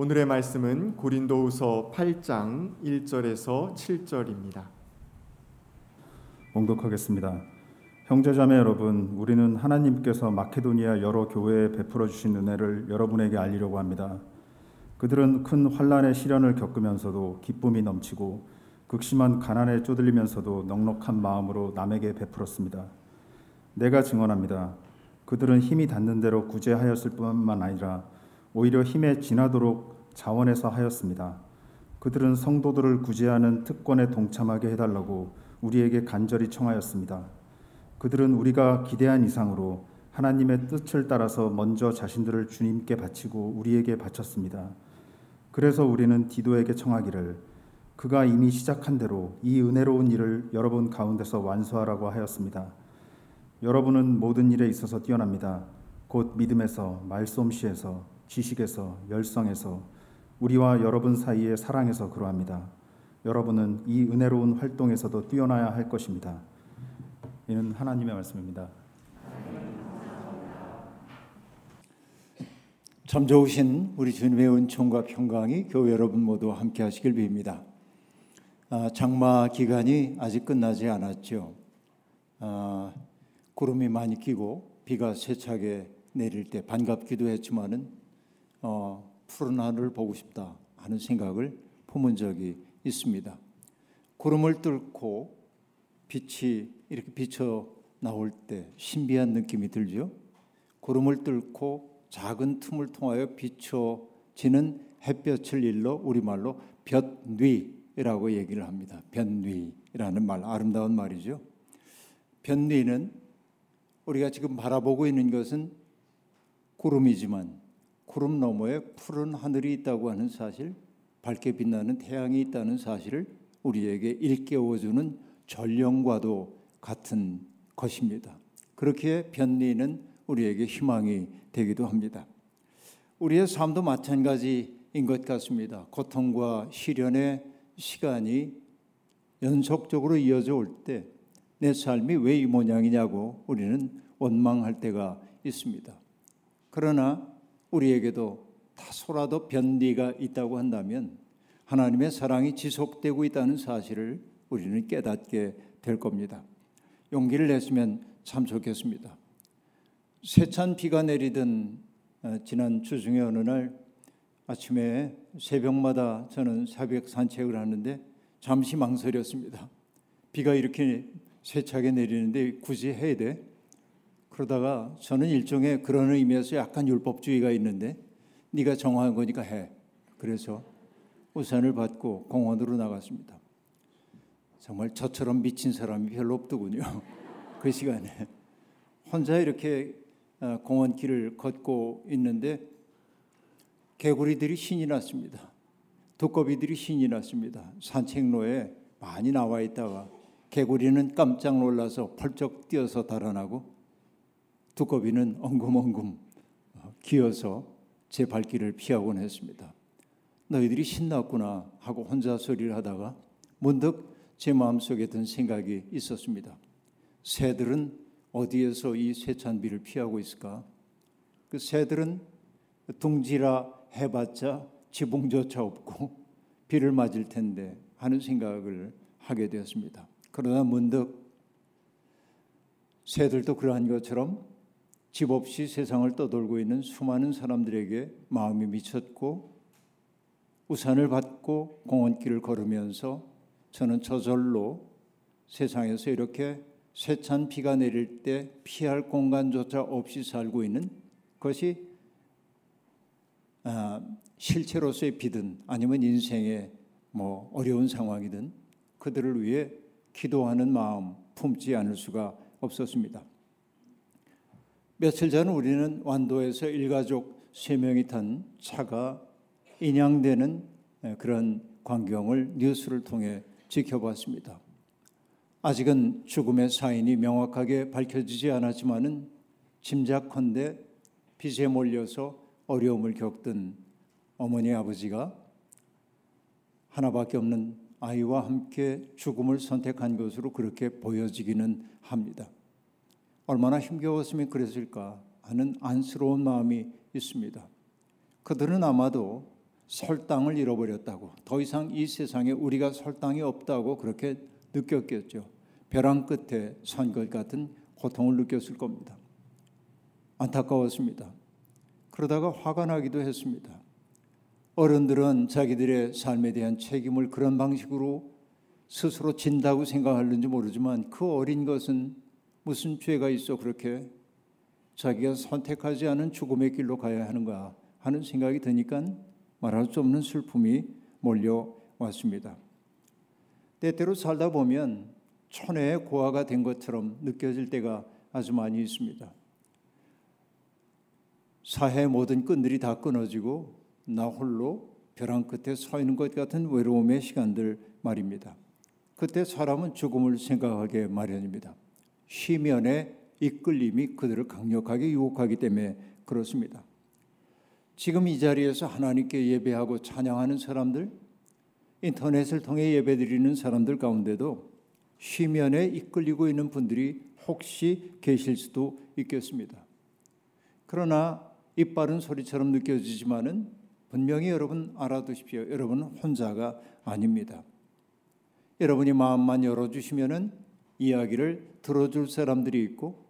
오늘의 말씀은 고린도후서 8장 1절에서 7절입니다. 봉독하겠습니다. 형제자매 여러분, 우리는 하나님께서 마케도니아 여러 교회에 베풀어 주신 은혜를 여러분에게 알리려고 합니다. 그들은 큰 환란의 시련을 겪으면서도 기쁨이 넘치고 극심한 가난에 쪼들리면서도 넉넉한 마음으로 남에게 베풀었습니다. 내가 증언합니다. 그들은 힘이 닿는 대로 구제하였을 뿐만 아니라 오히려 힘에 지나도록 자원해서 하였습니다. 그들은 성도들을 구제하는 특권에 동참하게 해달라고 우리에게 간절히 청하였습니다. 그들은 우리가 기대한 이상으로 하나님의 뜻을 따라서 먼저 자신들을 주님께 바치고 우리에게 바쳤습니다. 그래서 우리는 디도에게 청하기를 그가 이미 시작한 대로 이 은혜로운 일을 여러분 가운데서 완수하라고 하였습니다. 여러분은 모든 일에 있어서 뛰어납니다. 곧 믿음에서, 말솜씨에서, 지식에서 열성에서 우리와 여러분 사이의 사랑에서 그러합니다. 여러분은 이 은혜로운 활동에서도 뛰어나야 할 것입니다. 이는 하나님의 말씀입니다. 참 좋으신 우리 주님의 은총과 평강이 교회 여러분 모두 함께 하시길 빕니다. 아, 장마 기간이 아직 끝나지 않았죠. 아, 구름이 많이 끼고 비가 세차게 내릴 때 반갑기도 했지만은 어, 푸른 하늘을 보고 싶다 하는 생각을 품은 적이 있습니다. 구름을 뚫고 빛이 이렇게 비쳐 나올 때 신비한 느낌이 들죠. 구름을 뚫고 작은 틈을 통하여 비춰지는 햇볕을 일러 우리말로 볕뉘라고 얘기를 합니다. 볕뉘라는 말 아름다운 말이죠. 볕뉘는 우리가 지금 바라보고 있는 것은 구름이지만 구름 너머에 푸른 하늘이 있다고 하는 사실, 밝게 빛나는 태양이 있다는 사실을 우리에게 일깨워주는 전령과도 같은 것입니다. 그렇게 변리는 우리에게 희망이 되기도 합니다. 우리의 삶도 마찬가지인 것 같습니다. 고통과 시련의 시간이 연속적으로 이어져 올 때 내 삶이 왜 이 모양이냐고 우리는 원망할 때가 있습니다. 그러나 우리에게도 다소라도 변리가 있다고 한다면 하나님의 사랑이 지속되고 있다는 사실을 우리는 깨닫게 될 겁니다. 용기를 냈으면 참 좋겠습니다. 세찬 비가 내리던 어, 지난 주 중에 어느 날 아침에 새벽마다 저는 새벽 산책을 하는데 잠시 망설였습니다. 비가 이렇게 세차게 내리는데 굳이 해야 돼? 그러다가 저는 일종의 그런 의미에서 약간 율법주의가 있는데 네가 정한 거니까 해. 그래서 우산을 받고 공원으로 나갔습니다. 정말 저처럼 미친 사람이 별로 없더군요. 그 시간에 혼자 이렇게 어, 공원 길을 걷고 있는데 개구리들이 신이 났습니다. 두꺼비들이 신이 났습니다. 산책로에 많이 나와 있다가 개구리는 깜짝 놀라서 펄쩍 뛰어서 달아나고 두꺼비는 엉금엉금 어, 기어서 제 발길을 피하곤 했습니다. 너희들이 신났구나 하고 혼자 소리를 하다가 문득 제 마음속에 든 생각이 있었습니다. 새들은 어디에서 이 쇠찬비를 피하고 있을까? 그 새들은 둥지라 해봤자 지붕조차 없고 비를 맞을 텐데 하는 생각을 하게 되었습니다. 그러나 문득 새들도 그러한 것처럼 집 없이 세상을 떠돌고 있는 수많은 사람들에게 마음이 미쳤고 우산을 받고 공원길을 걸으면서 저는 저절로 세상에서 이렇게 쇠찬 비가 내릴 때 피할 공간조차 없이 살고 있는 것이 아, 실체로서의 비든 아니면 인생의 뭐 어려운 상황이든 그들을 위해 기도하는 마음 품지 않을 수가 없었습니다. 며칠 전 우리는 완도에서 일가족 세 명이 탄 차가 인양되는 그런 광경을 뉴스를 통해 지켜봤습니다. 아직은 죽음의 사인이 명확하게 밝혀지지 않았지만은 짐작컨대 빚에 몰려서 어려움을 겪던 어머니 아버지가 하나밖에 없는 아이와 함께 죽음을 선택한 것으로 그렇게 보여지기는 합니다. 얼마나 힘겨웠으면 그랬을까 하는 안쓰러운 마음이 있습니다. 그들은 아마도 설당을 잃어버렸다고 더 이상 이 세상에 우리가 설당이 없다고 그렇게 느꼈겠죠. 벼랑 끝에 선 것 같은 고통을 느꼈을 겁니다. 안타까웠습니다. 그러다가 화가 나기도 했습니다. 어른들은 자기들의 삶에 대한 책임을 그런 방식으로 스스로 진다고 생각하는지 모르지만 그 어린 것은 무슨 죄가 있어 그렇게 자기가 선택하지 않은 죽음의 길로 가야 하는가 하는 생각이 드니까 말할 수 없는 슬픔이 몰려왔습니다. 때때로 살다 보면 천혜의 고아가 된 것처럼 느껴질 때가 아주 많이 있습니다. 사회 모든 끈들이 다 끊어지고 나 홀로 벼랑 끝에 서 있는 것 같은 외로움의 시간들 말입니다. 그때 사람은 죽음을 생각하게 마련입니다. 시면의 이끌림이 그들을 강력하게 유혹하기 때문에 그렇습니다. 지금 이 자리에서 하나님께 예배하고 찬양하는 사람들, 인터넷을 통해 예배드리는 사람들 가운데도 쉬면에 이끌리고 있는 분들이 혹시 계실 수도 있겠습니다. 그러나 이빠른 소리처럼 느껴지지만은 분명히 여러분 알아두십시오. 여러분은 혼자가 아닙니다. 여러분이 마음만 열어주시면은 이야기를 들어줄 사람들이 있고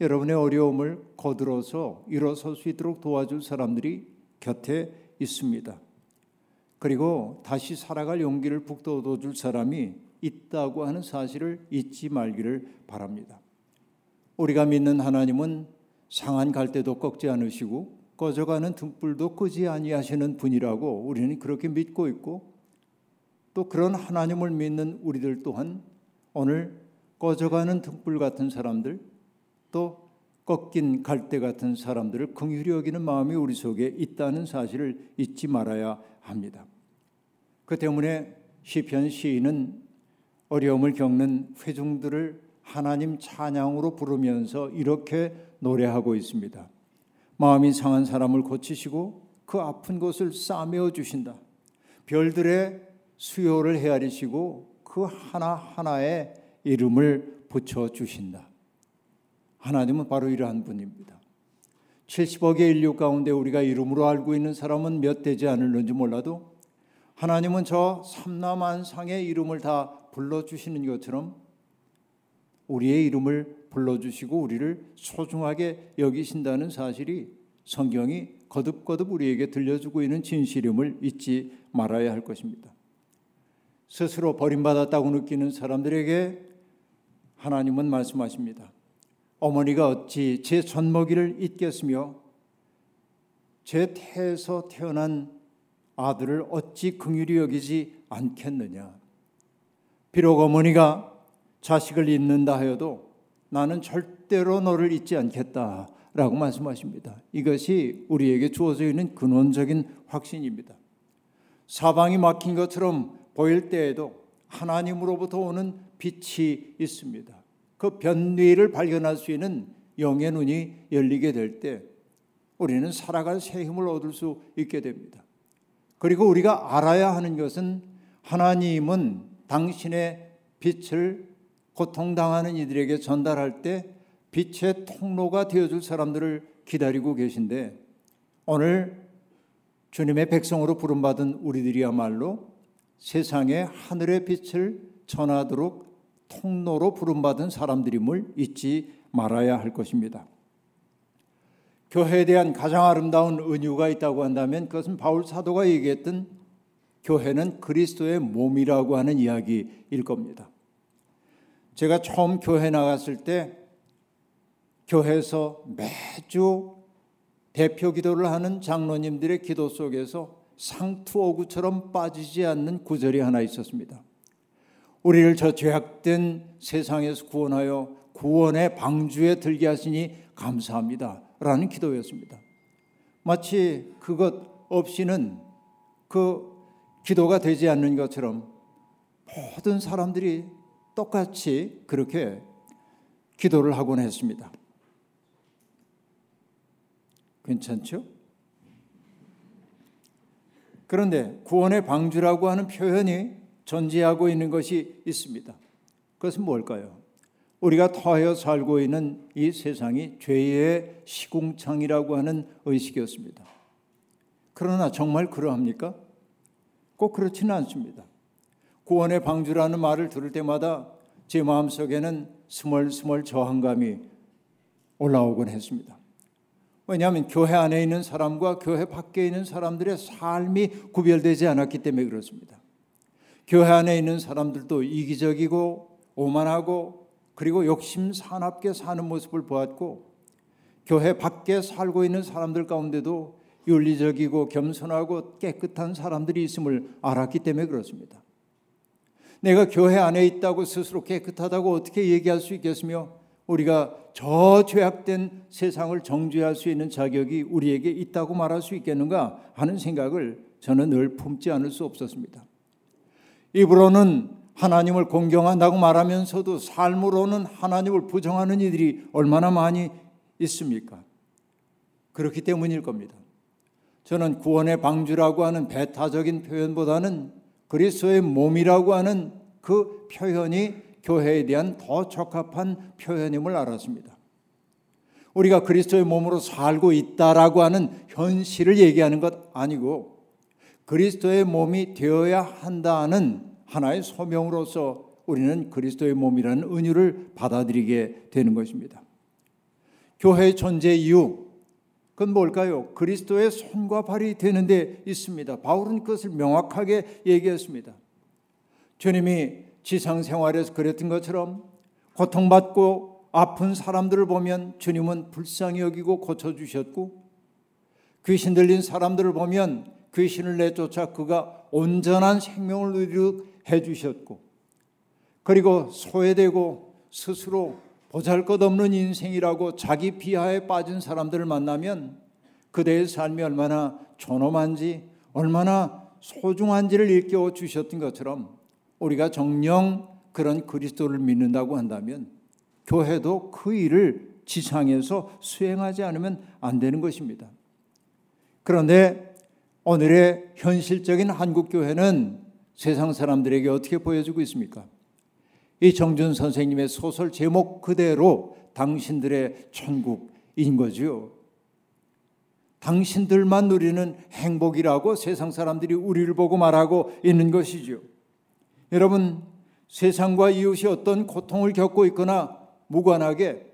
여러분의 어려움을 거들어서 일어설 수 있도록 도와줄 사람들이 곁에 있습니다. 그리고 다시 살아갈 용기를 북돋워 줄 사람이 있다고 하는 사실을 잊지 말기를 바랍니다. 우리가 믿는 하나님은 상한 갈대도 꺾지 않으시고 꺼져가는 등불도 끄지 아니하시는 분이라고 우리는 그렇게 믿고 있고 또 그런 하나님을 믿는 우리들 또한 오늘 꺼져가는 등불 같은 사람들 또 꺾인 갈대 같은 사람들을 긍휼히 여기는 마음이 우리 속에 있다는 사실을 잊지 말아야 합니다. 그 때문에 시편 시인은 어려움을 겪는 회중들을 하나님 찬양으로 부르면서 이렇게 노래하고 있습니다. 마음이 상한 사람을 고치시고 그 아픈 곳을 싸매어 주신다. 별들의 수요를 헤아리시고 그 하나하나에 이름을 붙여 주신다. 하나님은 바로 이러한 분입니다. 70억의 인류 가운데 우리가 이름으로 알고 있는 사람은 몇 되지 않을는지 몰라도 하나님은 저 삼남한상의 이름을 다 불러주시는 것처럼 우리의 이름을 불러주시고 우리를 소중하게 여기신다는 사실이 성경이 거듭거듭 우리에게 들려주고 있는 진실임을 잊지 말아야 할 것입니다. 스스로 버림받았다고 느끼는 사람들에게 하나님은 말씀하십니다. 어머니가 어찌 제 젖먹이를 잊겠으며 제 태에서 태어난 아들을 어찌 긍휼히 여기지 않겠느냐. 비록 어머니가 자식을 잊는다 하여도 나는 절대로 너를 잊지 않겠다 라고 말씀하십니다. 이것이 우리에게 주어져 있는 근원적인 확신입니다. 사방이 막힌 것처럼 보일 때에도 하나님으로부터 오는 빛이 있습니다. 그 변위를 발견할 수 있는 영의 눈이 열리게 될 때 우리는 살아갈 새 힘을 얻을 수 있게 됩니다. 그리고 우리가 알아야 하는 것은 하나님은 당신의 빛을 고통당하는 이들에게 전달할 때 빛의 통로가 되어줄 사람들을 기다리고 계신데 오늘 주님의 백성으로 부름받은 우리들이야말로 세상에 하늘의 빛을 전하도록 통로로 부름받은 사람들임을 잊지 말아야 할 것입니다. 교회에 대한 가장 아름다운 은유가 있다고 한다면 그것은 바울 사도가 얘기했던 교회는 그리스도의 몸이라고 하는 이야기일 겁니다. 제가 처음 교회 나갔을 때 교회에서 매주 대표 기도를 하는 장로님들의 기도 속에서 상투어구처럼 빠지지 않는 구절이 하나 있었습니다. 우리를 저 죄악된 세상에서 구원하여 구원의 방주에 들게 하시니 감사합니다. 라는 기도였습니다. 마치 그것 없이는 그 기도가 되지 않는 것처럼 모든 사람들이 똑같이 그렇게 기도를 하곤 했습니다. 괜찮죠? 그런데 구원의 방주라고 하는 표현이 존재하고 있는 것이 있습니다. 그것은 뭘까요? 우리가 더하여 살고 있는 이 세상이 죄의 시궁창이라고 하는 의식이었습니다. 그러나 정말 그러합니까? 꼭 그렇지는 않습니다. 구원의 방주라는 말을 들을 때마다 제 마음속에는 스멀스멀 저항감이 올라오곤 했습니다. 왜냐하면 교회 안에 있는 사람과 교회 밖에 있는 사람들의 삶이 구별되지 않았기 때문에 그렇습니다. 교회 안에 있는 사람들도 이기적이고 오만하고 그리고 욕심 사납게 사는 모습을 보았고 교회 밖에 살고 있는 사람들 가운데도 윤리적이고 겸손하고 깨끗한 사람들이 있음을 알았기 때문에 그렇습니다. 내가 교회 안에 있다고 스스로 깨끗하다고 어떻게 얘기할 수 있겠으며 우리가 저 죄악된 세상을 정죄할 수 있는 자격이 우리에게 있다고 말할 수 있겠는가 하는 생각을 저는 늘 품지 않을 수 없었습니다. 입으로는 하나님을 공경한다고 말하면서도 삶으로는 하나님을 부정하는 이들이 얼마나 많이 있습니까? 그렇기 때문일 겁니다. 저는 구원의 방주라고 하는 배타적인 표현보다는 그리스도의 몸이라고 하는 그 표현이 교회에 대한 더 적합한 표현임을 알았습니다. 우리가 그리스도의 몸으로 살고 있다라고 하는 현실을 얘기하는 것 아니고 그리스도의 몸이 되어야 한다는 하나의 소명으로서 우리는 그리스도의 몸이라는 은유를 받아들이게 되는 것입니다. 교회의 존재 이유 그건 뭘까요? 그리스도의 손과 발이 되는 데 있습니다. 바울은 그것을 명확하게 얘기했습니다. 주님이 지상 생활에서 그랬던 것처럼 고통받고 아픈 사람들을 보면 주님은 불쌍히 여기고 고쳐 주셨고 귀신 들린 사람들을 보면 귀신을 내쫓아 그가 온전한 생명을 해주셨고 그리고 소외되고 스스로 보잘 것 없는 인생이라고 자기 비하에 빠진 사람들을 만나면 그대의 삶이 얼마나 존엄한지 얼마나 소중한지를 일깨워 주셨던 것처럼 우리가 정령 그런 그리스도를 믿는다고 한다면 교회도 그 일을 지상에서 수행하지 않으면 안 되는 것입니다. 그런데 오늘의 현실적인 한국 교회는 세상 사람들에게 어떻게 보여주고 있습니까? 이 정준 선생님의 소설 제목 그대로 당신들의 천국인 거죠. 당신들만 누리는 행복이라고 세상 사람들이 우리를 보고 말하고 있는 것이죠. 여러분, 세상과 이웃이 어떤 고통을 겪고 있거나 무관하게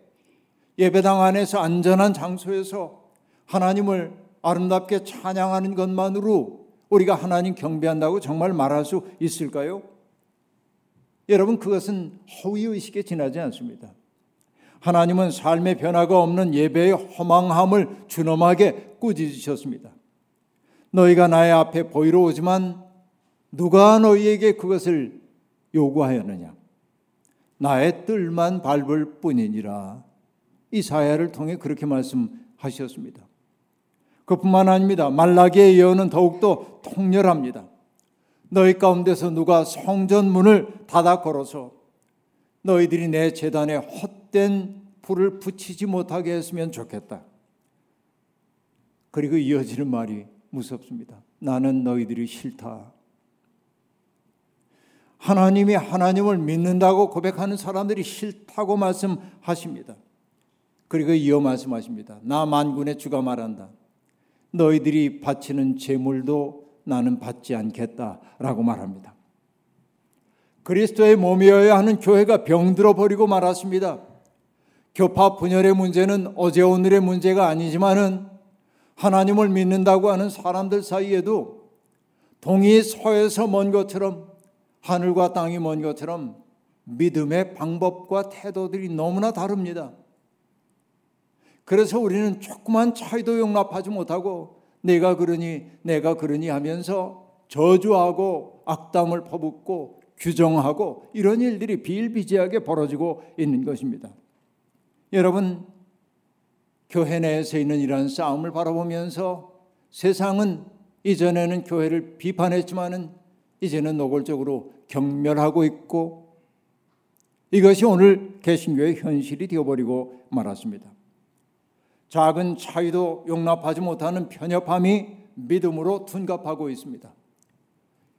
예배당 안에서 안전한 장소에서 하나님을 아름답게 찬양하는 것만으로 우리가 하나님 경배한다고 정말 말할 수 있을까요? 여러분 그것은 허위 의식에 지나지 않습니다. 하나님은 삶의 변화가 없는 예배의 허망함을 준엄하게 꾸짖으셨습니다. 너희가 나의 앞에 보이러 오지만 누가 너희에게 그것을 요구하였느냐? 나의 뜰만 밟을 뿐이니라. 이사야를 통해 그렇게 말씀하셨습니다. 그뿐만 아닙니다. 말라기의 예언은 더욱더 통렬합니다. 너희 가운데서 누가 성전 문을 닫아 걸어서 너희들이 내 재단에 헛된 불을 붙이지 못하게 했으면 좋겠다. 그리고 이어지는 말이 무섭습니다. 나는 너희들이 싫다. 하나님이 하나님을 믿는다고 고백하는 사람들이 싫다고 말씀하십니다. 그리고 이어 말씀하십니다. 나 만군의 주가 말한다. 너희들이 바치는 제물도 나는 받지 않겠다라고 말합니다. 그리스도의 몸이어야 하는 교회가 병들어 버리고 말았습니다. 교파 분열의 문제는 어제 오늘의 문제가 아니지만은 하나님을 믿는다고 하는 사람들 사이에도 동이 서에서 먼 것처럼 하늘과 땅이 먼 것처럼 믿음의 방법과 태도들이 너무나 다릅니다. 그래서 우리는 조그만 차이도 용납하지 못하고 내가 그러니 내가 그러니 하면서 저주하고 악담을 퍼붓고 규정하고 이런 일들이 비일비재하게 벌어지고 있는 것입니다. 여러분 교회 내에서 있는 이러한 싸움을 바라보면서 세상은 이전에는 교회를 비판했지만은 이제는 노골적으로 경멸하고 있고 이것이 오늘 개신교의 현실이 되어버리고 말았습니다. 작은 차이도 용납하지 못하는 편협함이 믿음으로 둔갑하고 있습니다.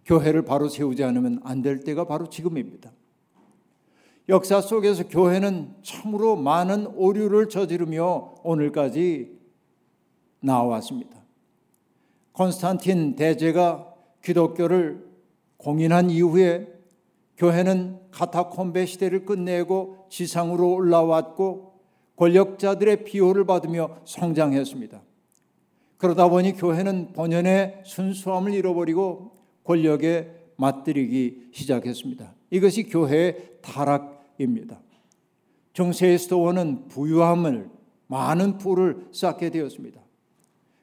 교회를 바로 세우지 않으면 안 될 때가 바로 지금입니다. 역사 속에서 교회는 참으로 많은 오류를 저지르며 오늘까지 나왔습니다. 콘스탄틴 대제가 기독교를 공인한 이후에 교회는 카타콤베 시대를 끝내고 지상으로 올라왔고 권력자들의 비호를 받으며 성장했습니다. 그러다 보니 교회는 본연의 순수함을 잃어버리고 권력에 맞들이기 시작했습니다. 이것이 교회의 타락입니다. 스토어는 부유함을 많은 부를 쌓게 되었습니다.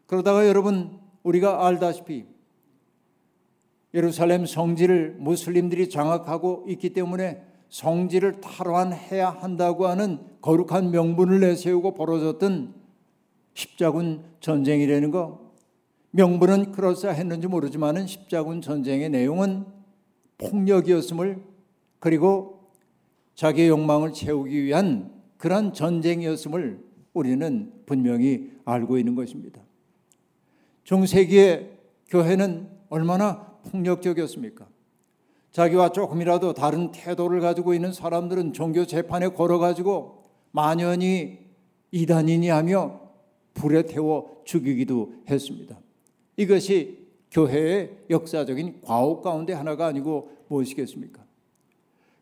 그러다가 여러분 우리가 알다시피 예루살렘 성지를 무슬림들이 장악하고 있기 때문에 성지를 탈환해야 한다고 하는 거룩한 명분을 내세우고 벌어졌던 십자군 전쟁이라는 거 명분은 그럴싸했는지 모르지만은 십자군 전쟁의 내용은 폭력이었음을 그리고 자기의 욕망을 채우기 위한 그러한 전쟁이었음을 우리는 분명히 알고 있는 것입니다. 중세기의 교회는 얼마나 폭력적이었습니까? 자기와 조금이라도 다른 태도를 가지고 있는 사람들은 종교 재판에 걸어가지고 만연히 이단이니 하며 불에 태워 죽이기도 했습니다. 이것이 교회의 역사적인 과오 가운데 하나가 아니고 무엇이겠습니까?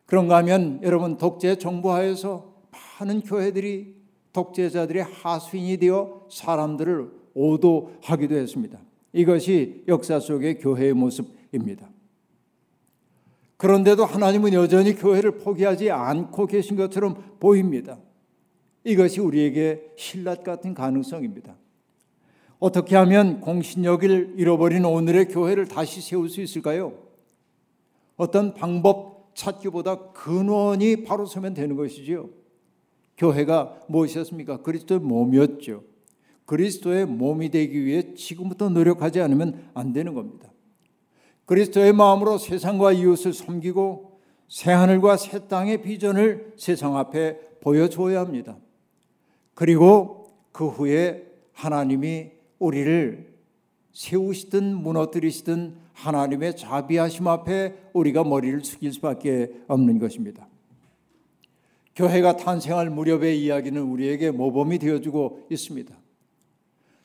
그런가 하면 여러분 독재 정부하에서 많은 교회들이 독재자들의 하수인이 되어 사람들을 오도하기도 했습니다. 이것이 역사 속의 교회의 모습입니다. 그런데도 하나님은 여전히 교회를 포기하지 않고 계신 것처럼 보입니다. 이것이 우리에게 신라 같은 가능성입니다. 어떻게 하면 공신력을 잃어버린 오늘의 교회를 다시 세울 수 있을까요? 어떤 방법 찾기보다 근원이 바로 서면 되는 것이지요. 교회가 무엇이었습니까? 그리스도의 몸이었죠. 그리스도의 몸이 되기 위해 지금부터 노력하지 않으면 안 되는 겁니다. 그리스도의 마음으로 세상과 이웃을 섬기고 새 하늘과 새 땅의 비전을 세상 앞에 보여줘야 합니다. 그리고 그 후에 하나님이 우리를 세우시든 무너뜨리시든 하나님의 자비하심 앞에 우리가 머리를 숙일 수밖에 없는 것입니다. 교회가 탄생할 무렵의 이야기는 우리에게 모범이 되어주고 있습니다.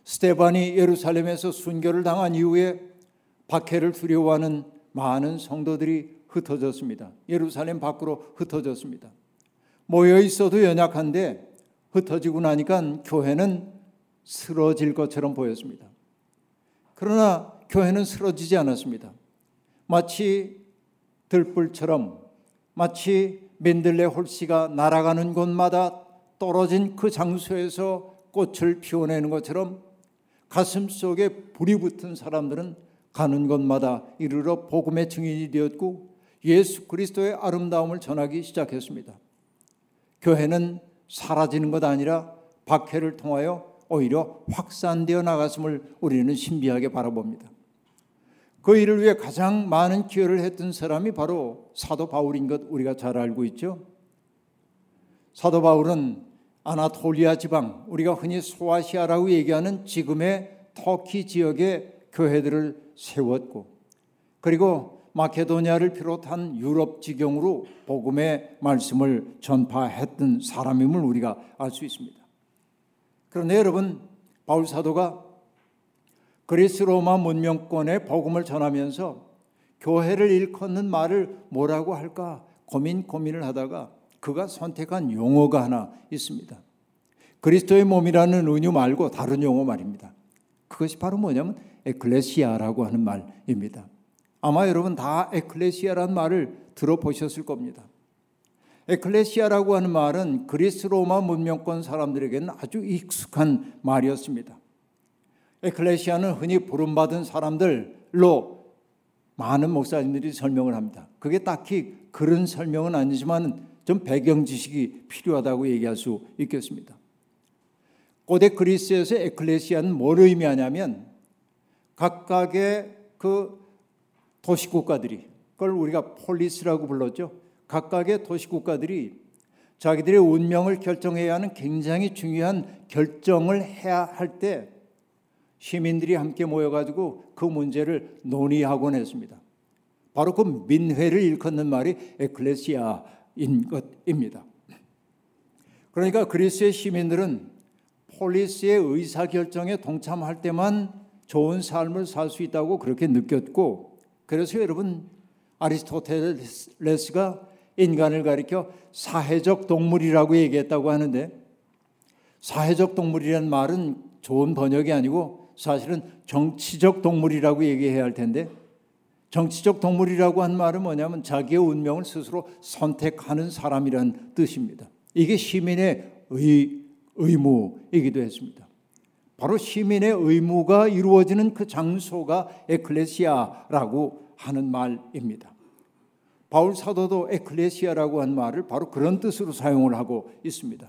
스테반이 예루살렘에서 순교를 당한 이후에 박해를 두려워하는 많은 성도들이 흩어졌습니다. 예루살렘 밖으로 흩어졌습니다. 모여 있어도 연약한데 흩어지고 나니까 교회는 쓰러질 것처럼 보였습니다. 그러나 교회는 쓰러지지 않았습니다. 마치 들불처럼 마치 맨들레 홀씨가 날아가는 곳마다 떨어진 그 장소에서 꽃을 피워내는 것처럼 가슴 속에 불이 붙은 사람들은 가는 곳마다 이르러 복음의 증인이 되었고 예수 그리스도의 아름다움을 전하기 시작했습니다. 교회는 사라지는 것 아니라 박해를 통하여 오히려 확산되어 나갔음을 우리는 신비하게 바라봅니다. 그 일을 위해 가장 많은 기여를 했던 사람이 바로 사도 바울인 것 우리가 잘 알고 있죠. 사도 바울은 아나톨리아 지방, 우리가 흔히 소아시아라고 얘기하는 지금의 터키 지역의 교회들을 세웠고, 그리고 마케도니아를 비롯한 유럽 지경으로 복음의 말씀을 전파했던 사람임을 우리가 알 수 있습니다. 그런데 여러분, 바울 사도가 그리스 로마 문명권의 복음을 전하면서 교회를 일컫는 말을 뭐라고 할까 고민 고민을 하다가 그가 선택한 용어가 하나 있습니다. 그리스도의 몸이라는 은유 말고 다른 용어 말입니다. 그것이 바로 뭐냐면 에클레시아라고 하는 말입니다. 아마 여러분 다 에클레시아라는 말을 들어보셨을 겁니다. 에클레시아라고 하는 말은 그리스 로마 문명권 사람들에게는 아주 익숙한 말이었습니다. 에클레시아는 흔히 부름받은 사람들로 많은 목사님들이 설명을 합니다. 그게 딱히 그런 설명은 아니지만 좀 배경 지식이 필요하다고 얘기할 수 있겠습니다. 고대 그리스에서 에클레시아는 뭘 의미하냐면 각각의 그 도시국가들이 그걸 우리가 폴리스라고 불렀죠. 각각의 도시국가들이 자기들의 운명을 결정해야 하는 굉장히 중요한 결정을 해야 할 때 시민들이 함께 모여가지고 그 문제를 논의하곤 했습니다. 바로 그 민회를 일컫는 말이 에클레시아인 것입니다. 그러니까 그리스의 시민들은 폴리스의 의사 결정에 동참할 때만 좋은 삶을 살 수 있다고 그렇게 느꼈고 그래서 여러분 아리스토텔레스가 인간을 가리켜 사회적 동물이라고 얘기했다고 하는데 사회적 동물이라는 말은 좋은 번역이 아니고 사실은 정치적 동물이라고 얘기해야 할 텐데 정치적 동물이라고 한 말은 뭐냐면 자기의 운명을 스스로 선택하는 사람이란 뜻입니다. 이게 시민의 의, 의무이기도 했습니다. 바로 시민의 의무가 이루어지는 그 장소가 에클레시아라고 하는 말입니다. 바울 사도도 에클레시아라고 한 말을 바로 그런 뜻으로 사용을 하고 있습니다.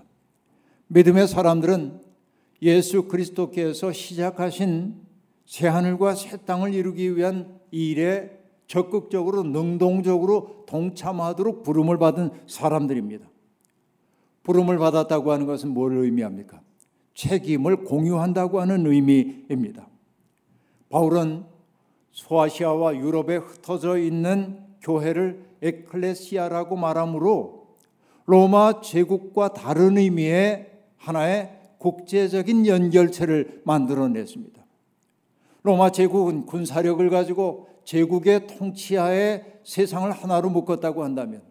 믿음의 사람들은 예수 그리스도께서 시작하신 새 하늘과 새 땅을 이루기 위한 일에 적극적으로 능동적으로 동참하도록 부름을 받은 사람들입니다. 부름을 받았다고 하는 것은 뭘 의미합니까? 책임을 공유한다고 하는 의미입니다. 바울은 소아시아와 유럽에 흩어져 있는 교회를 에클레시아라고 말하므로 로마 제국과 다른 의미의 하나의 국제적인 연결체를 만들어냈습니다. 로마 제국은 군사력을 가지고 제국의 통치하에 세상을 하나로 묶었다고 한다면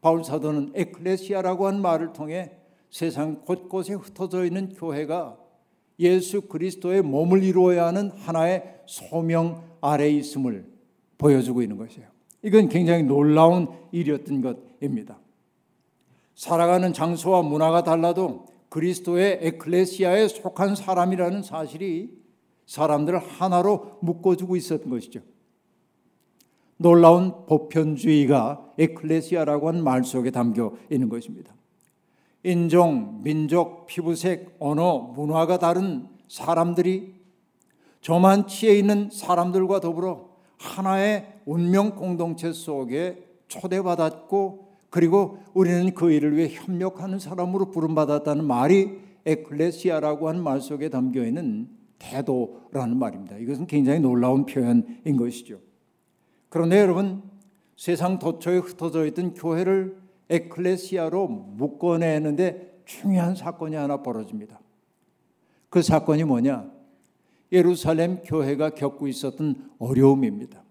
바울 사도는 에클레시아라고 한 말을 통해 세상 곳곳에 흩어져 있는 교회가 예수 그리스도의 몸을 이루어야 하는 하나의 소명 아래 있음을 보여주고 있는 것이에요. 이건 굉장히 놀라운 일이었던 것입니다. 살아가는 장소와 문화가 달라도 그리스도의 에클레시아에 속한 사람이라는 사실이 사람들을 하나로 묶어주고 있었던 것이죠. 놀라운 보편주의가 에클레시아라고 하는 말 속에 담겨 있는 것입니다. 인종, 민족, 피부색, 언어, 문화가 다른 사람들이 저만치에 있는 사람들과 더불어 하나의 운명 공동체 속에 초대받았고 그리고 우리는 그 일을 위해 협력하는 사람으로 부름받았다는 말이 에클레시아라고 하는 말 속에 담겨 있는 태도라는 말입니다. 이것은 굉장히 놀라운 표현인 것이죠. 그런데 여러분 세상 도처에 흩어져 있던 교회를 에클레시아로 묶어내는데 중요한 사건이 하나 벌어집니다. 그 사건이 뭐냐? 예루살렘 교회가 겪고 있었던 어려움입니다.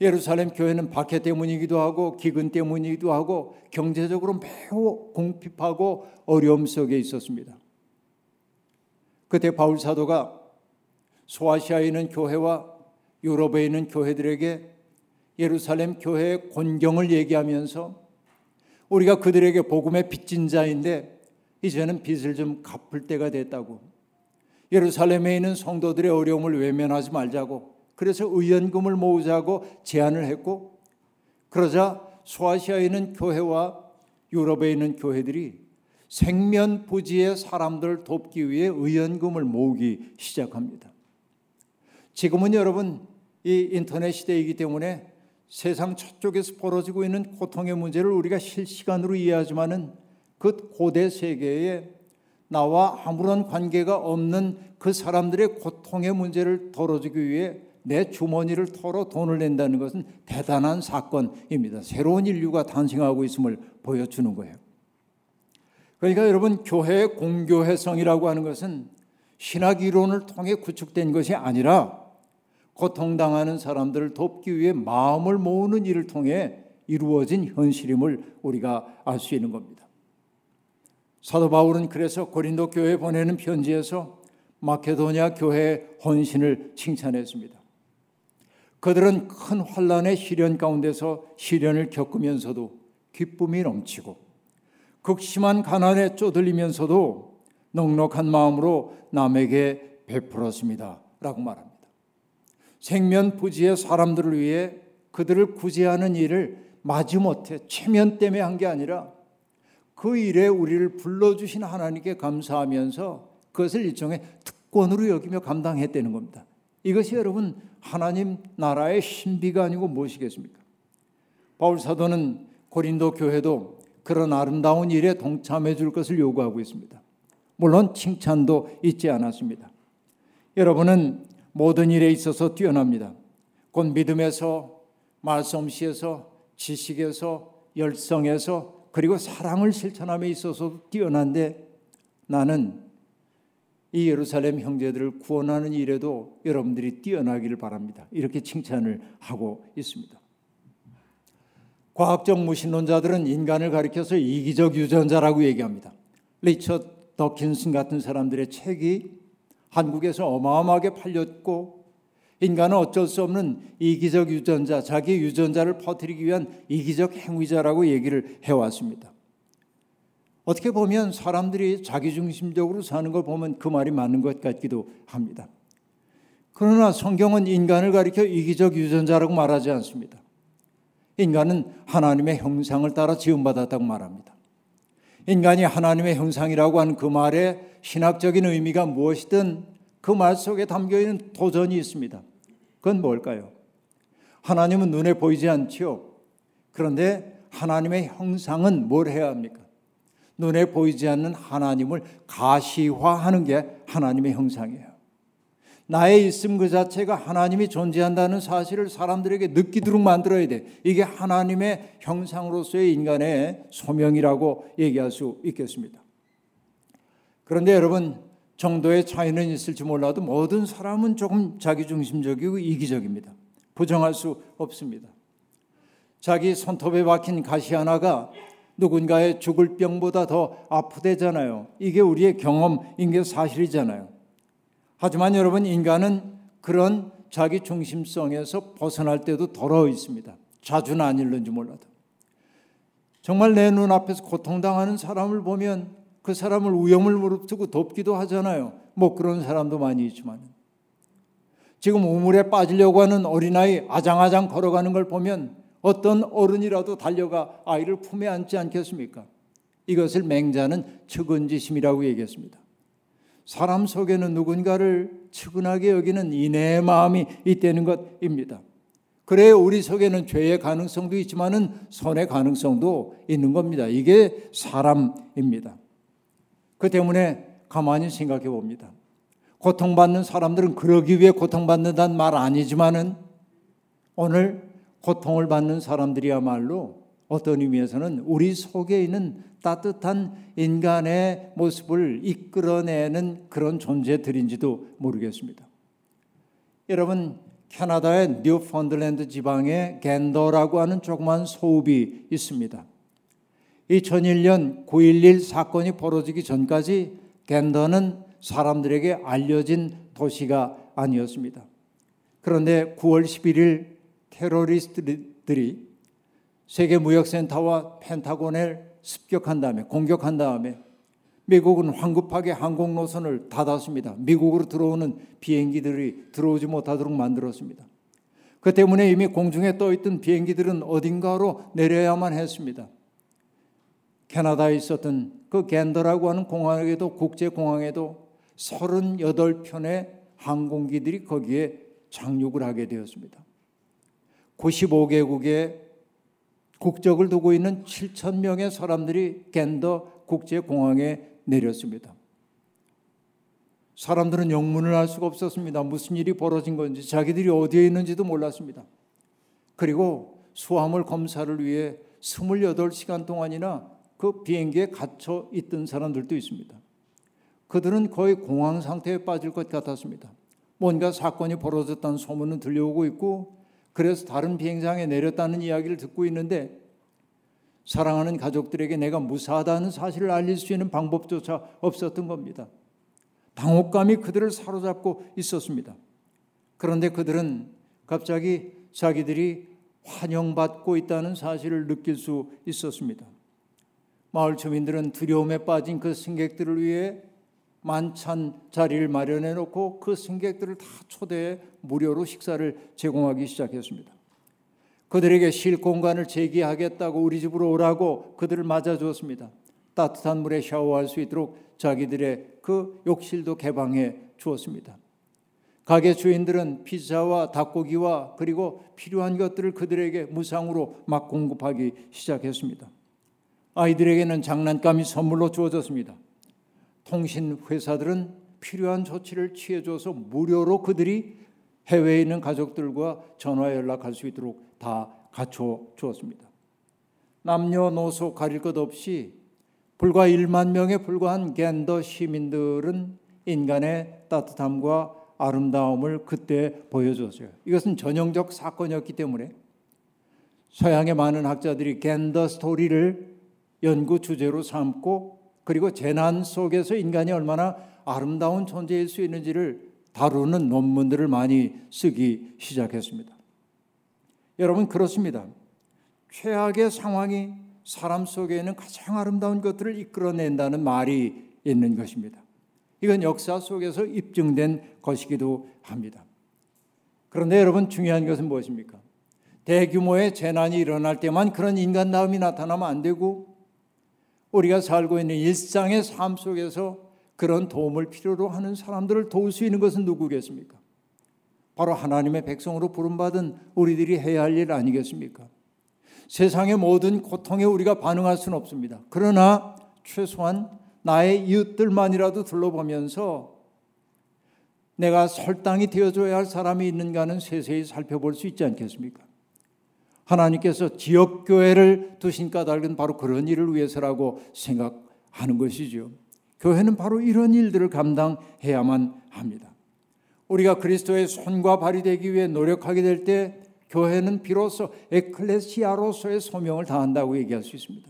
예루살렘 교회는 박해 때문이기도 하고 기근 때문이기도 하고 경제적으로 매우 공핍하고 어려움 속에 있었습니다. 그때 바울 사도가 소아시아에 있는 교회와 유럽에 있는 교회들에게 예루살렘 교회의 곤경을 얘기하면서 우리가 그들에게 복음의 빚진 자인데 이제는 빚을 좀 갚을 때가 됐다고 예루살렘에 있는 성도들의 어려움을 외면하지 말자고 그래서 의연금을 모으자고 제안을 했고 그러자 소아시아에 있는 교회와 유럽에 있는 교회들이 생면부지의 사람들을 돕기 위해 의연금을 모으기 시작합니다. 지금은 여러분 이 인터넷 시대이기 때문에 세상 저쪽에서 벌어지고 있는 고통의 문제를 우리가 실시간으로 이해하지만은 그 고대 세계에 나와 아무런 관계가 없는 그 사람들의 고통의 문제를 덜어주기 위해 내 주머니를 털어 돈을 낸다는 것은 대단한 사건입니다. 새로운 인류가 탄생하고 있음을 보여주는 거예요. 그러니까 여러분 교회의 공교회성이라고 하는 것은 신학 이론을 통해 구축된 것이 아니라 고통당하는 사람들을 돕기 위해 마음을 모으는 일을 통해 이루어진 현실임을 우리가 알 수 있는 겁니다. 사도 바울은 그래서 고린도 교회 보내는 편지에서 마케도니아 교회의 헌신을 칭찬했습니다. 그들은 큰 환란의 시련 가운데서 시련을 겪으면서도 기쁨이 넘치고 극심한 가난에 쪼들리면서도 넉넉한 마음으로 남에게 베풀었습니다. 라고 말합니다. 생면부지의 사람들을 위해 그들을 구제하는 일을 마지못해 체면 때문에 한 게 아니라 그 일에 우리를 불러주신 하나님께 감사하면서 그것을 일종의 특권으로 여기며 감당했다는 겁니다. 이것이 여러분 하나님 나라의 신비가 아니고 무엇이겠습니까? 바울 사도는 고린도 교회도 그런 아름다운 일에 동참해 줄 것을 요구하고 있습니다. 물론 칭찬도 잊지 않았습니다. 여러분은 모든 일에 있어서 뛰어납니다. 곧 믿음에서 말솜씨에서 지식에서 열성에서 그리고 사랑을 실천함에 있어서 뛰어난데 나는 이 예루살렘 형제들을 구원하는 일에도 여러분들이 뛰어나기를 바랍니다. 이렇게 칭찬을 하고 있습니다. 과학적 무신론자들은 인간을 가리켜서 이기적 유전자라고 얘기합니다. 리처 더킨슨 같은 사람들의 책이 한국에서 어마어마하게 팔렸고 인간은 어쩔 수 없는 이기적 유전자, 자기 유전자를 퍼뜨리기 위한 이기적 행위자라고 얘기를 해왔습니다. 어떻게 보면 사람들이 자기중심적으로 사는 걸 보면 그 말이 맞는 것 같기도 합니다. 그러나 성경은 인간을 가리켜 이기적 유전자라고 말하지 않습니다. 인간은 하나님의 형상을 따라 지음받았다고 말합니다. 인간이 하나님의 형상이라고 하는 그 말의 신학적인 의미가 무엇이든 그 말 속에 담겨 있는 도전이 있습니다. 그건 뭘까요? 하나님은 눈에 보이지 않지요. 그런데 하나님의 형상은 뭘 해야 합니까? 눈에 보이지 않는 하나님을 가시화하는 게 하나님의 형상이에요. 나의 있음 그 자체가 하나님이 존재한다는 사실을 사람들에게 느끼도록 만들어야 돼. 이게 하나님의 형상으로서의 인간의 소명이라고 얘기할 수 있겠습니다. 그런데 여러분, 정도의 차이는 있을지 몰라도 모든 사람은 조금 자기중심적이고 이기적입니다. 부정할 수 없습니다. 자기 손톱에 박힌 가시 하나가 누군가의 죽을 병보다 더 아프대잖아요. 이게 우리의 경험인 게 사실이잖아요. 하지만 여러분 인간은 그런 자기 중심성에서 벗어날 때도 더러 있습니다. 자주는 아닐는지 몰라도. 정말 내 눈앞에서 고통당하는 사람을 보면 그 사람을 위험을 무릅쓰고 돕기도 하잖아요. 뭐 그런 사람도 많이 있지만. 지금 우물에 빠지려고 하는 어린아이 아장아장 걸어가는 걸 보면 어떤 어른이라도 달려가 아이를 품에 안지 않겠습니까? 이것을 맹자는 측은지심이라고 얘기했습니다. 사람 속에는 누군가를 측은하게 여기는 인내의 마음이 있다는 것입니다. 그래 우리 속에는 죄의 가능성도 있지만은 선의 가능성도 있는 겁니다. 이게 사람입니다. 그 때문에 가만히 생각해 봅니다. 고통받는 사람들은 그러기 위해 고통받는다는 말 아니지만은 오늘 고통을 받는 사람들이야말로 어떤 의미에서는 우리 속에 있는 따뜻한 인간의 모습을 이끌어내는 그런 존재들인지도 모르겠습니다. 여러분, 캐나다의 뉴펀들랜드 지방에 갠더라고 하는 조그만 소읍이 있습니다. 2001년 9.11 사건이 벌어지기 전까지 갠더는 사람들에게 알려진 도시가 아니었습니다. 그런데 9월 11일 테러리스트들이 세계 무역센터와 펜타곤을 습격한 다음에 공격한 다음에 미국은 황급하게 항공 노선을 닫았습니다. 미국으로 들어오는 비행기들이 들어오지 못하도록 만들었습니다. 그 때문에 이미 공중에 떠 있던 비행기들은 어딘가로 내려야만 했습니다. 캐나다에 있었던 그 겐더라고 하는 공항에도 국제공항에도 38편의 항공기들이 거기에 착륙을 하게 되었습니다. 95개국의 국적을 두고 있는 7천 명의 사람들이 겐더 국제공항에 내렸습니다. 사람들은 영문을 알 수가 없었습니다. 무슨 일이 벌어진 건지 자기들이 어디에 있는지도 몰랐습니다. 그리고 수화물 검사를 위해 28시간 동안이나 그 비행기에 갇혀 있던 사람들도 있습니다. 그들은 거의 공황 상태에 빠질 것 같았습니다. 뭔가 사건이 벌어졌다는 소문은 들려오고 있고 그래서 다른 비행장에 내렸다는 이야기를 듣고 있는데 사랑하는 가족들에게 내가 무사하다는 사실을 알릴 수 있는 방법조차 없었던 겁니다. 당혹감이 그들을 사로잡고 있었습니다. 그런데 그들은 갑자기 자기들이 환영받고 있다는 사실을 느낄 수 있었습니다. 마을 주민들은 두려움에 빠진 그 승객들을 위해 만찬 자리를 마련해 놓고 그 승객들을 다 초대해 무료로 식사를 제공하기 시작했습니다. 그들에게 쉴 공간을 제기하겠다고 우리 집으로 오라고 그들을 맞아 주었습니다. 따뜻한 물에 샤워할 수 있도록 자기들의 그 욕실도 개방해 주었습니다. 가게 주인들은 피자와 닭고기와 그리고 필요한 것들을 그들에게 무상으로 막 공급하기 시작했습니다. 아이들에게는 장난감이 선물로 주어졌습니다. 통신 회사들은 필요한 조치를 취해줘서 무료로 그들이 해외에 있는 가족들과 전화 연락할 수 있도록 다 갖춰 주었습니다. 남녀노소 가릴 것 없이 불과 1만 명에 불과한 겐더 시민들은 인간의 따뜻함과 아름다움을 그때 보여줬어요. 이것은 전형적 사건이었기 때문에 서양의 많은 학자들이 겐더 스토리를 연구 주제로 삼고 그리고 재난 속에서 인간이 얼마나 아름다운 존재일 수 있는지를 다루는 논문들을 많이 쓰기 시작했습니다. 여러분 그렇습니다. 최악의 상황이 사람 속에 있는 가장 아름다운 것들을 이끌어낸다는 말이 있는 것입니다. 이건 역사 속에서 입증된 것이기도 합니다. 그런데 여러분 중요한 것은 무엇입니까? 대규모의 재난이 일어날 때만 그런 인간다움이 나타나면 안 되고 우리가 살고 있는 일상의 삶 속에서 그런 도움을 필요로 하는 사람들을 도울 수 있는 것은 누구겠습니까? 바로 하나님의 백성으로 부름받은 우리들이 해야 할 일 아니겠습니까? 세상의 모든 고통에 우리가 반응할 수는 없습니다. 그러나 최소한 나의 이웃들만이라도 둘러보면서 내가 설당이 되어줘야 할 사람이 있는가는 세세히 살펴볼 수 있지 않겠습니까? 하나님께서 지역 교회를 두신 까닭은 바로 그런 일을 위해서라고 생각하는 것이죠. 교회는 바로 이런 일들을 감당해야만 합니다. 우리가 그리스도의 손과 발이 되기 위해 노력하게 될 때 교회는 비로소 에클레시아로서의 소명을 다한다고 얘기할 수 있습니다.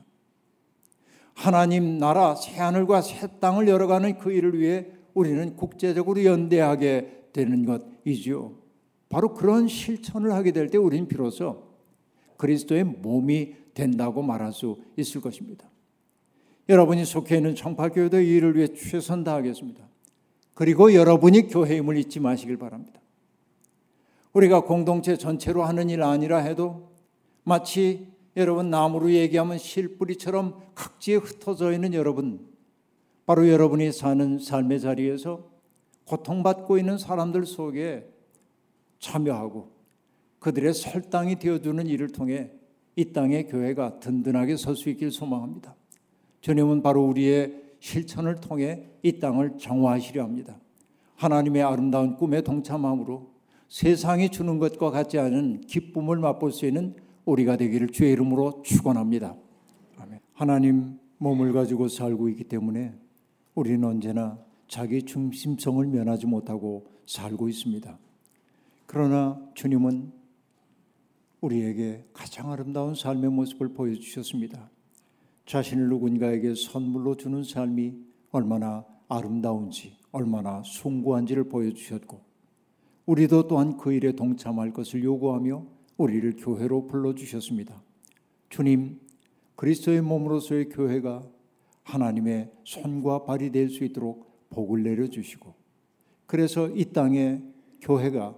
하나님 나라 새 하늘과 새 땅을 열어가는 그 일을 위해 우리는 국제적으로 연대하게 되는 것이지요. 바로 그런 실천을 하게 될 때 우리는 비로소 그리스도의 몸이 된다고 말할 수 있을 것입니다. 여러분이 속해 있는 청파교회도 이 일을 위해 최선 다하겠습니다. 그리고 여러분이 교회임을 잊지 마시길 바랍니다. 우리가 공동체 전체로 하는 일 아니라 해도 마치 여러분 나무로 얘기하면 실뿌리처럼 각지에 흩어져 있는 여러분 바로 여러분이 사는 삶의 자리에서 고통받고 있는 사람들 속에 참여하고 그들의 설당이 되어주는 일을 통해 이 땅의 교회가 든든하게 설 수 있길 소망합니다. 주님은 바로 우리의 실천을 통해 이 땅을 정화하시려 합니다. 하나님의 아름다운 꿈에 동참함으로 세상이 주는 것과 같지 않은 기쁨을 맛볼 수 있는 우리가 되기를 주의 이름으로 축원합니다. 아멘. 하나님 몸을 가지고 살고 있기 때문에 우리는 언제나 자기 중심성을 면하지 못하고 살고 있습니다. 그러나 주님은 우리에게 가장 아름다운 삶의 모습을 보여주셨습니다. 자신을 누군가에게 선물로 주는 삶이 얼마나 아름다운지, 얼마나 숭고한지를 보여주셨고, 우리도 또한 그 일에 동참할 것을 요구하며 우리를 교회로 불러주셨습니다. 주님, 그리스도의 몸으로서의 교회가 하나님의 손과 발이 될 수 있도록 복을 내려주시고, 그래서 이 땅에 교회가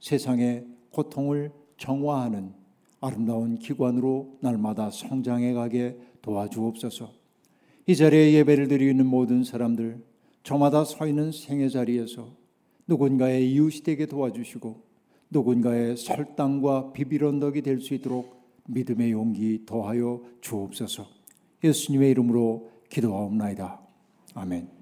세상의 고통을 정화하는 아름다운 기관으로 날마다 성장해 가게 도와주옵소서. 이 자리에 예배를 드리는 모든 사람들, 저마다 서 있는 생애 자리에서 누군가의 이웃이 되게 도와주시고 누군가의 설당과 비빌 언덕이 될 수 있도록 믿음의 용기 더하여 주옵소서. 예수님의 이름으로 기도하옵나이다. 아멘.